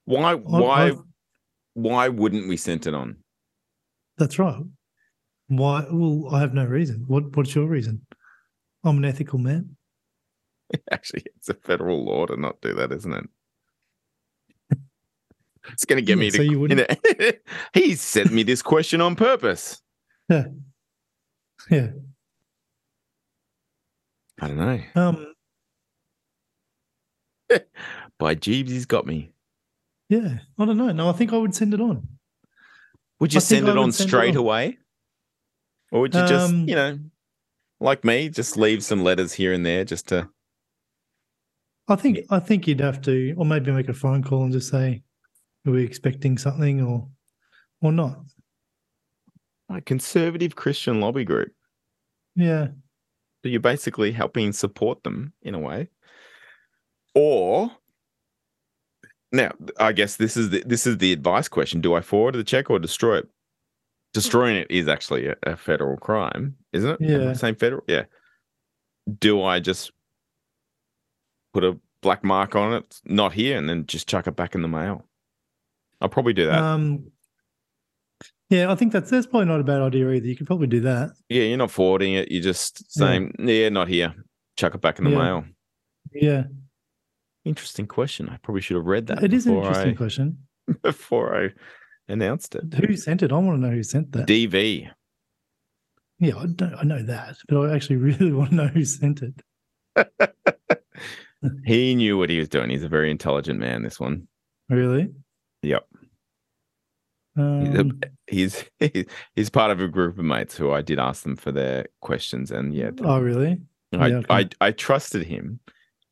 Why? Why? I've- Why wouldn't we send it on? that's right. Why? Well, I have no reason. What What's your reason? I'm an ethical man. Actually, it's a federal law to not do that, isn't it? It's going to get Yeah, me so to. you You wouldn't- know, he sent me this question on purpose. Yeah. Yeah. I don't know. Um. By Jeeves, he's got me. Yeah. I don't know. No, I think I would send it on. Would you I send it on send it straight on. away? Or would you just, Um, you know, like me, just leave some letters here and there just to. I think I think you'd have to, or maybe make a phone call and just say, "Are we expecting something, or or not?" A conservative Christian lobby group. Yeah. So you're basically helping support them in a way. Or now, I guess this is the this is the advice question: Do I forward the check or destroy it? Destroying it is actually a, a federal crime, isn't it? Yeah. Same federal. Yeah. Do I just put a black mark on it, not here, and then just chuck it back in the mail? I'll probably do that. Um. Yeah, I think that's that's probably not a bad idea either. You could probably do that. yeah, you're not forwarding it. You're just saying, yeah, not here. Chuck it back in the Yeah. mail. Yeah, Interesting question. I probably should have read that. it is an interesting I- question. before I announced it. Who sent it? I want to know who sent that. DV. yeah, I don't. I know that, but I actually really want to know who sent it. He knew what he was doing. He's a very intelligent man. This one. Really? Yep. He's, Um, he's he's part of a group of mates who I did ask them for their questions, and yeah, oh, really? I, yeah, okay. I I trusted him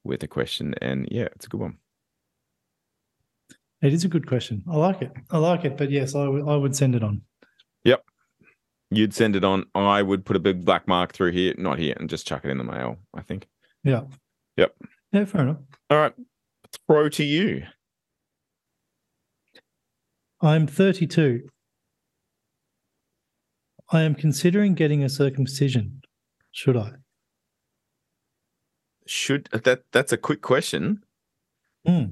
with a question, and yeah, it's a good one. It is a good question. I like it. I like it. But yes, I would. I would send it on. Yep. You'd send it on. I would put a big black mark through here, not here, and just chuck it in the mail. I think. Yeah. Yep. Yeah, fair enough. All right, throw to you. I'm 32. I am considering getting a circumcision. Should I? Should that that's a quick question. Hmm.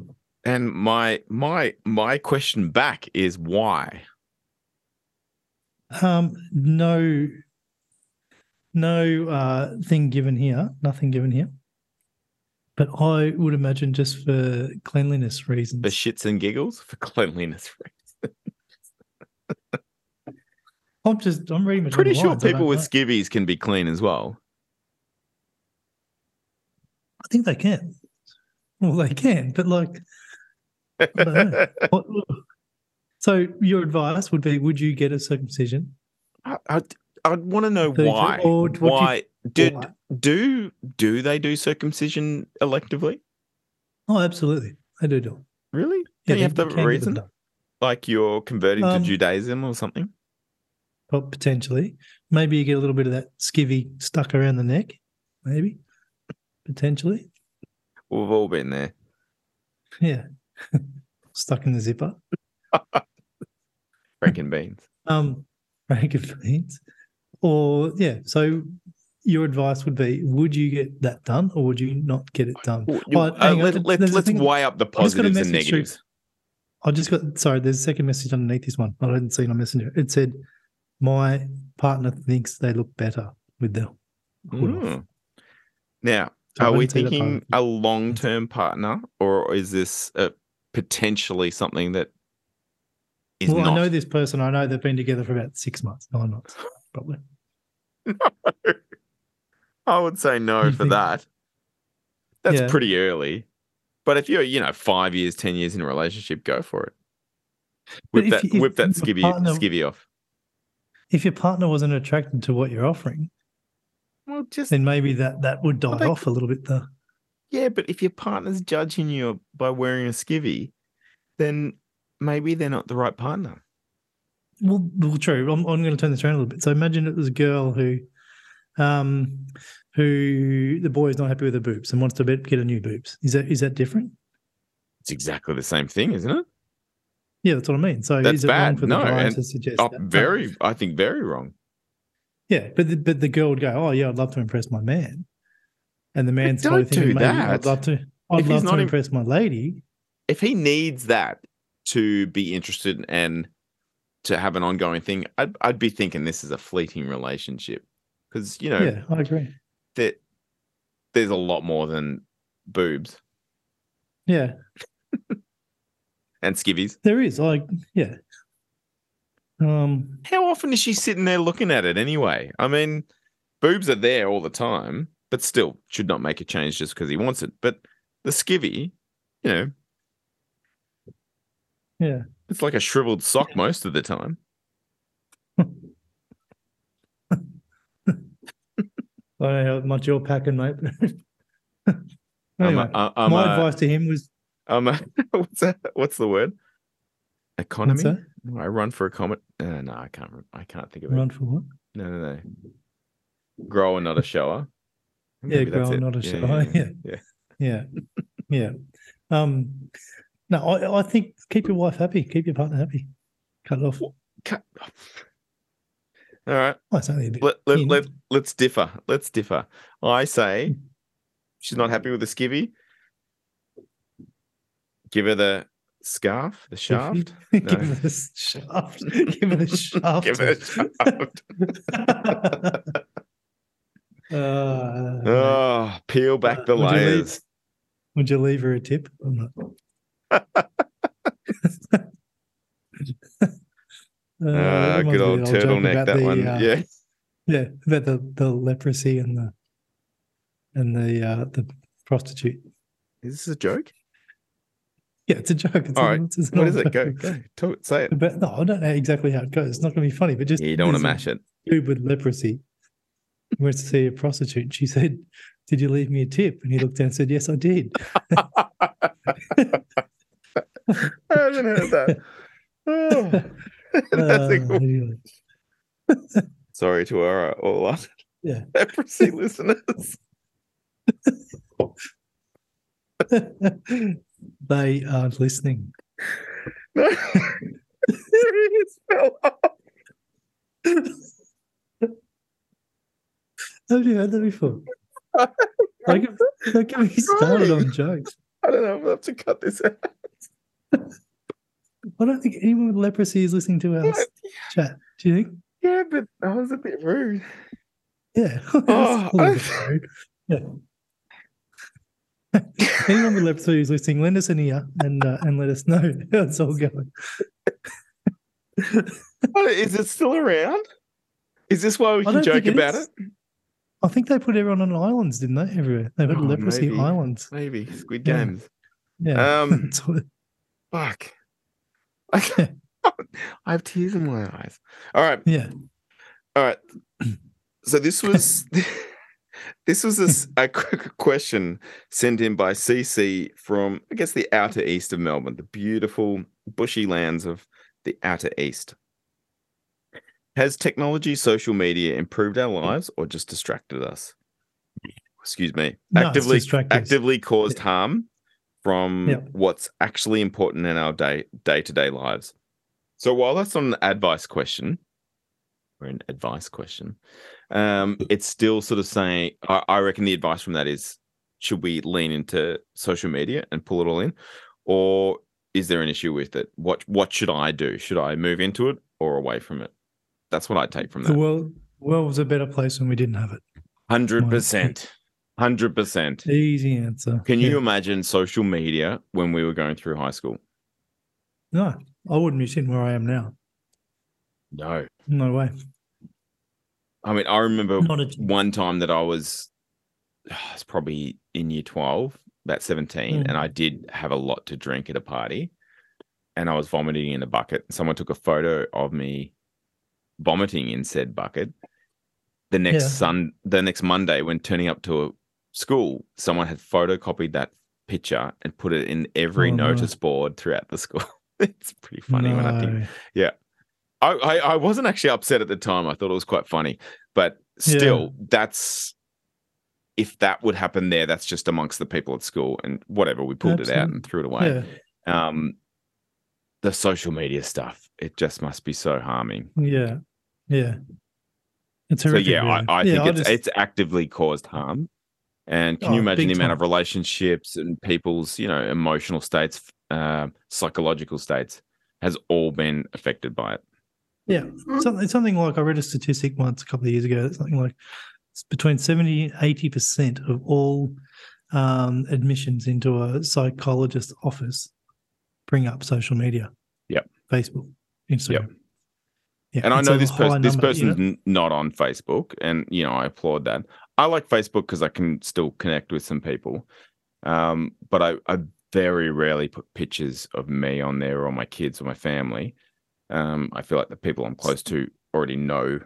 And my my my question back is why? Um, no, no uh, thing given here. Nothing given here. But I would imagine just for cleanliness reasons. For shits and giggles, for cleanliness reasons. I'm just. I'm reading Pretty sure lines, people with know. skivvies can be clean as well. I think they can. Well, they can, but like. I. What- So your advice would be: Would you get a circumcision? I, I'd, I'd want to know why. or do you- why did Why? do do they do circumcision electively? Oh, absolutely. I do do. Really? Yeah, Don't you have to can have a reason? Like you're converting Um, to Judaism or something? Potentially. Maybe you get a little bit of that skivvy stuck around the neck. Maybe. Potentially. We've all been there. Yeah. stuck in the zipper. Breaking beans. Um, rank of beans. Or yeah. So your advice would be: Would you get that done, or would you not get it done? Well, you- uh, let, there's let, let's weigh up the I just got a positives and message through- negatives. I just got sorry. There's a second message underneath this one. I didn't see it on Messenger. It said, "My partner thinks they look better with the hood off." Mm. Now, So are we didn't see that part thinking a long term partner, or is this uh potentially something that is well, not? I know this person. I know they've been together for about six months, nine months, probably. no. I would say no You for think- that. That's Yeah. pretty early. But if you're, you know, five years, ten years in a relationship, go for it. Whip that, you- whip that skivvy, partner- skivvy off. If your partner wasn't attracted to what you're offering, Well, just then maybe that that would die Well, they- off a little bit. Though. yeah. But if your partner's judging you by wearing a skivvy, then maybe they're not the right partner. Well, well, true. I'm, I'm going to turn this around a little bit. So imagine it was a girl who, um, who the boy is not happy with her boobs and wants to get a new boobs. Is that is that different? It's exactly the same thing, isn't it? Yeah, that's what I mean. So That's is it wrong for the No, guy to suggest Oh, that? very, I think, very wrong. Yeah, but the, but the girl would go, "Oh yeah, I'd love to impress my man," and the man's don't thinking, do that. I'd love to. I'd he's love to im- impress my lady." if he needs that to be interested and to have an ongoing thing, I'd, I'd be thinking this is a fleeting relationship because you know Yeah, I agree. that there's a lot more than boobs. Yeah, and skivvies. There is like yeah. Um, How often is she sitting there looking at it anyway? I mean, boobs are there all the time, but still should not make a change just because he wants it. But the skivvy, you know, yeah. it's like a shriveled sock most of the time. I don't know how much you're packing, mate. I'm anyway, a- I'm my a- advice to him was I'm what's that? What's the word? Economy. I run for a comet. Uh, no, I can't. I can't think of it. Run for what? No, no, no. Grower, not a shower. Yeah, Maybe that's grower, not a Yeah, shower. Yeah, yeah. Yeah, yeah. Um, no, I, I think keep your wife happy, keep your partner happy. Cut it off. Cut- All right. It's only a bit. Let, let, let, let's differ. Let's differ. I say she's not happy with the skivvy. Give her the scarf, the shaft. Give her the shaft. Give her the shaft. Give her a shaft. Uh, oh, peel back the Would you leave- layers. Would you leave her a tip? Uh, that good old reminds me of the joke turtleneck, that the, one. uh, yeah. yeah, about the, the leprosy and the and the uh, the prostitute. Is this a joke? Yeah, it's a joke. It's All a- right. it's- What is it? Go, go. Talk, say it. But no, I don't know exactly how it goes. It's not going to be funny, but just Yeah, you don't want to mash it. Dude with leprosy went to see a prostitute. And she said, "Did you leave me a tip?" And he looked down and said, "Yes, I did." I haven't heard that. Oh. That's Uh, cool- anyway. Sorry to our all our Yeah. leprosy listeners. They aren't uh, listening. No. He fell off. Have you heard that before? Don't get, don't get me started on jokes. I don't know I have to cut this out. I don't think anyone with leprosy is listening to our s- chat. Do you think? Yeah, but that was a bit rude. Yeah. Oh, It's a bit rude. yeah. Anyone with leprosy who's listening, lend us an ear and uh, and let us know how it's all going. Oh, Is it still around? Is this why we can joke about it? I think they put everyone on islands, didn't they? Everywhere they put Oh, leprosy maybe. islands. Maybe Squid Yeah. Games. Yeah. Um, That's fuck. I, I have tears in my eyes. All right, yeah. all right. So this was this was a, quick question sent in by CC from I guess the outer east of Melbourne, the beautiful bushy lands of the outer east. Has technology, social media improved our lives or just distracted us? Excuse me. No, actively actively caused harm from what's actually important in our day day to day lives. So while that's not an advice question or an advice question, um, it's still sort of saying I, I reckon the advice from that is should we lean into social media and pull it all in, or is there an issue with it? What what should I do? Should I move into it or away from it? That's what I take from that The world world was a better place when we didn't have it. Hundred percent, hundred percent. Easy answer. Can you Yeah. imagine social media when we were going through high school? No, I wouldn't be sitting where I am now. No. No way. I mean, I remember a one time that I was, it's probably in year 12, about 17, Mm. and I did have a lot to drink at a party and I was vomiting in a bucket. Someone took a photo of me vomiting in said bucket. The next Yeah. sun, the next Monday, when turning up to a school, someone had photocopied that picture and put it in every Oh, no. notice board throughout the school. it's pretty funny when I think No. I, I I wasn't actually upset at the time. I thought it was quite funny, but still, that's if that would happen there, that's just amongst the people at school and whatever. We pulled it out and threw it away. Yeah, Um, the social media stuff, it just must be so harming. yeah, yeah. It's So horrific. yeah, really. I, I Yeah, think it's just- it's actively caused harm. And can Oh, you imagine the amount time. of relationships and people's, you know, emotional states, uh, psychological states, has all been affected by it. Yeah, something something like I read a statistic once a couple of years ago. It's something like it's between 70 80 percent of all um, admissions into a psychologist's office bring up social media. Yep. Facebook, Instagram. Yeah, and I know this person. This you person's know? not on Facebook, and you know I applaud that. I like Facebook because I can still connect with some people, um, but I, I very rarely put pictures of me on there or my kids or my family. Um, I feel like the people I'm close to already know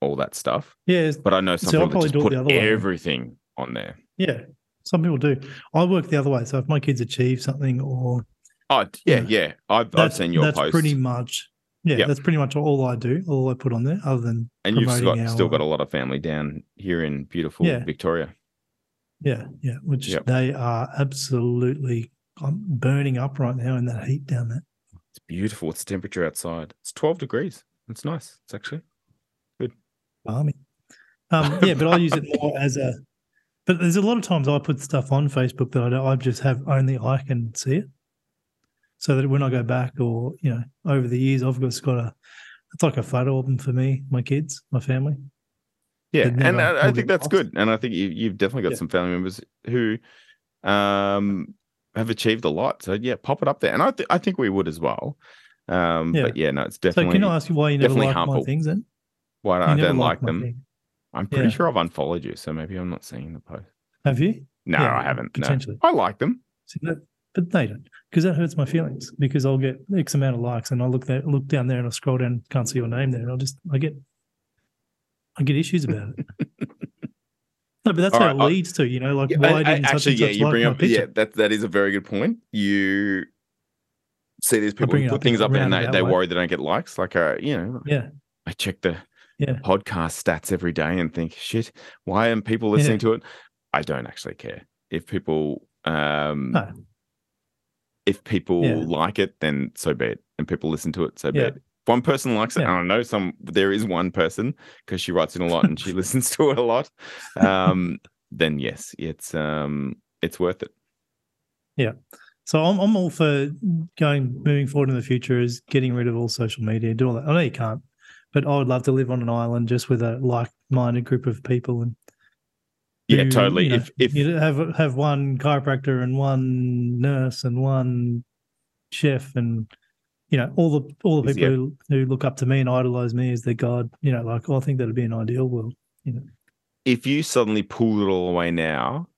all that stuff, Yeah, but I know some See, people just put other way. everything on there. yeah. Some people do. I work the other way. So if my kids achieve something or Oh yeah, Yeah. yeah. I've I've seen your that's posts, pretty much yeah, Yep. that's pretty much all I do, all I put on there, other than and you've got, promoting still got a lot of family down here in beautiful Yeah. Victoria. Yeah, yeah, which Yep. they are absolutely I'm burning up right now in that heat down there. It's beautiful. What's the temperature outside? It's 12 degrees. It's nice. It's actually. Good. Balmy. Um, yeah, but I use it more as a. But there's a lot of times I put stuff on Facebook that I don't. I just have only I can see it, so that when I go back or you know over the years, I've just got a. It's like a photo album for me, my kids, my family. Yeah, and I, I think that's lost. good. And I think you, you've definitely got Yeah. some family members who um, have achieved a lot. So yeah, pop it up there, and I th- I think we would as well. Um, Yeah. But yeah, no, it's definitely. So can I ask you why you never like my things? Then why you I don't like them. thing. I'm pretty Yeah. sure I've unfollowed you, so maybe I'm not seeing the post. Have you? No, Yeah, I haven't. No. potentially. I like them. See, that, but they don't, because that hurts my feelings. Because I'll get X amount of likes, and I look there, look down there, and I scroll down, can't see your name there, and I'll just, I get, I get issues about it. no, but that's All how right, it I- leads to, you know, like Yeah, why I- I- didn't actually, yeah, you like bring up. picture? Yeah, that that is a very good point. You see these people bring who it put up things up and they, they way. worry they don't get likes. Like, uh, you know, Yeah, I check the Yeah. podcast stats every day and think, shit, why aren't people listening to it? I don't actually care. If people um No. if people Yeah. like it, then so be it. And people listen to it, so be it. One person likes it, Yeah. I don't know, some there is one person because she writes in a lot and she listens to it a lot. Um, then yes, it's um it's worth it. Yeah. So I'm, I'm all for going moving forward in the future is getting rid of all social media, do all that. I know you can't, but I would love to live on an island just with a like-minded group of people and Yeah, who, totally. you know, if if you have have one chiropractor and one nurse and one chef and you know all the all the people yeah. who, who look up to me and idolize me as their god. You know, like I think that'd be an ideal world. You know. If you suddenly pulled it all away now,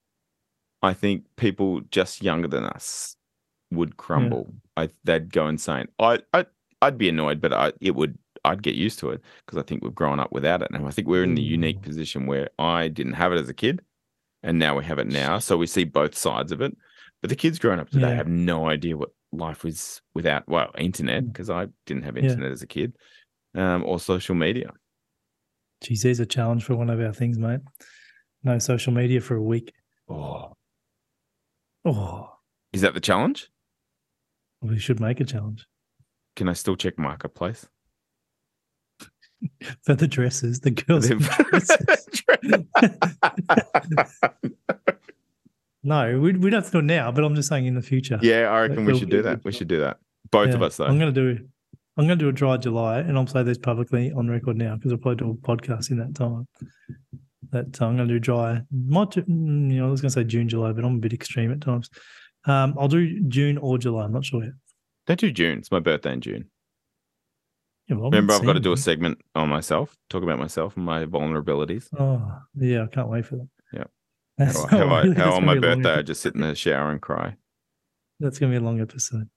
I think people just younger than us would crumble. I they'd go insane. I I I'd be annoyed, but I it would I'd get used to it because I think we've grown up without it. And I think we're in the unique Mm. position where I didn't have it as a kid, and now we have it now. So we see both sides of it. But the kids growing up today Yeah. have no idea what life was without well internet Mm. because I didn't have Yeah. internet as a kid, um, or social media. Geez, there's a challenge for one of our things, mate. No social media for a week. Oh, Oh, is that the challenge? we should make a challenge Can I still check marketplace? for the dresses, the girls. dresses. no, we we don't have to do it now, but I'm just saying in the future. yeah, I reckon we should do that. We should do that. Both of us, though. I'm gonna do I'm gonna do a dry July, and I'll say this publicly on record now because I'll probably do a podcast in that time. That uh, I'm gonna do dry. Might mm, you know I was gonna say June, July, but I'm a bit extreme at times. Um, I'll do June or July. I'm not sure yet. Don't do June. It's my birthday in June. Yeah, well, Remember, I've got to do a segment on myself, talk about myself and my vulnerabilities. Oh yeah, I can't wait for that. That's How, I, really- how on my a birthday, I just sit in the shower and cry. That's gonna be a long episode.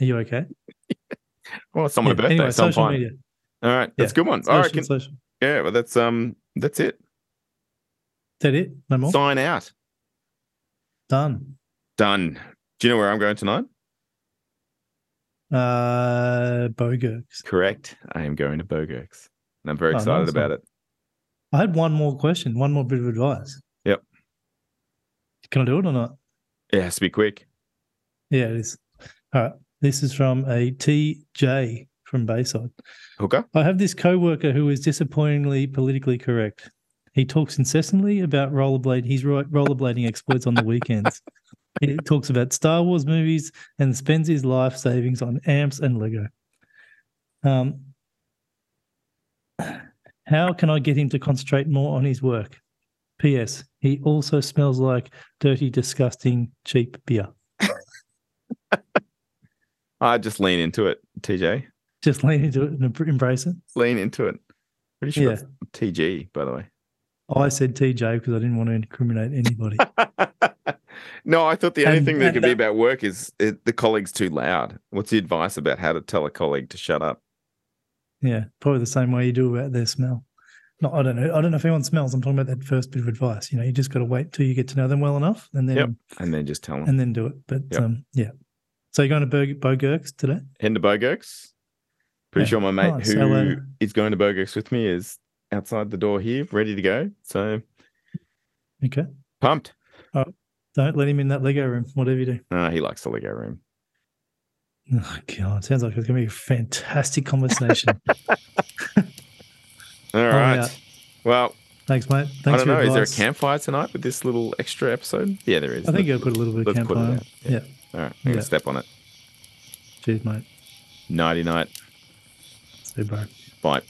Are you okay? Well, it's on my Yeah, birthday, Anyway, so social fine. media. All right, that's a Yeah, good one. Social, All right, can, social. yeah, well, that's um, that's it. That it? No more. Sign out. Done. Done. Do you know where I'm going tonight? Uh, Bogurks. Correct. I am going to Bogurks, and I'm very Oh, excited nice about one. it. I had one more question, one more bit of advice. Can I do it or not? It has to be quick. Yeah, it is. All right. This is from a TJ from Bayside. Hooker. I have this coworker who is disappointingly politically correct. He talks incessantly about rollerblade. He's ro- rollerblading exploits on the weekends. he talks about Star Wars movies and spends his life savings on amps and Lego. Um, how can I get him to concentrate more on his work? P.S. He also smells like dirty, disgusting, cheap beer. I just lean into it, TJ. Just lean into it and embrace it. Lean into it. Pretty sure Yeah. TG, by the way. I said TJ because I didn't want to incriminate anybody. no, I thought the only And- thing that could be about work is it, the colleague's too loud. What's the advice about how to tell a colleague to shut up? yeah, probably the same way you do about their smell. No, I don't know. I don't know if anyone smells. I'm talking about that first bit of advice. You know, you just got to wait till you get to know them well enough, and then Yep. And then just tell them. and then do it. But Yep. um, yeah. So you're going to Bogurks today? Heading to Bogurks. Pretty Yeah. sure my mate Nice. who Hello. is going to Bogurks with me is outside the door here, ready to go. So Okay. pumped. Don't let him in that Lego room. Whatever you do. Uh, he likes the Lego room. Oh God, sounds like it's going to be a fantastic conversation. All Oh, Well, Thanks, mate. Thanks I don't know. Is there a campfire tonight with this little extra episode? Yeah, there is. I think you'll put a little bit of campfire. Yeah. Yeah. All right. I'm gonna step on it. Cheers, mate. Nighty night. See you, bro. Bye.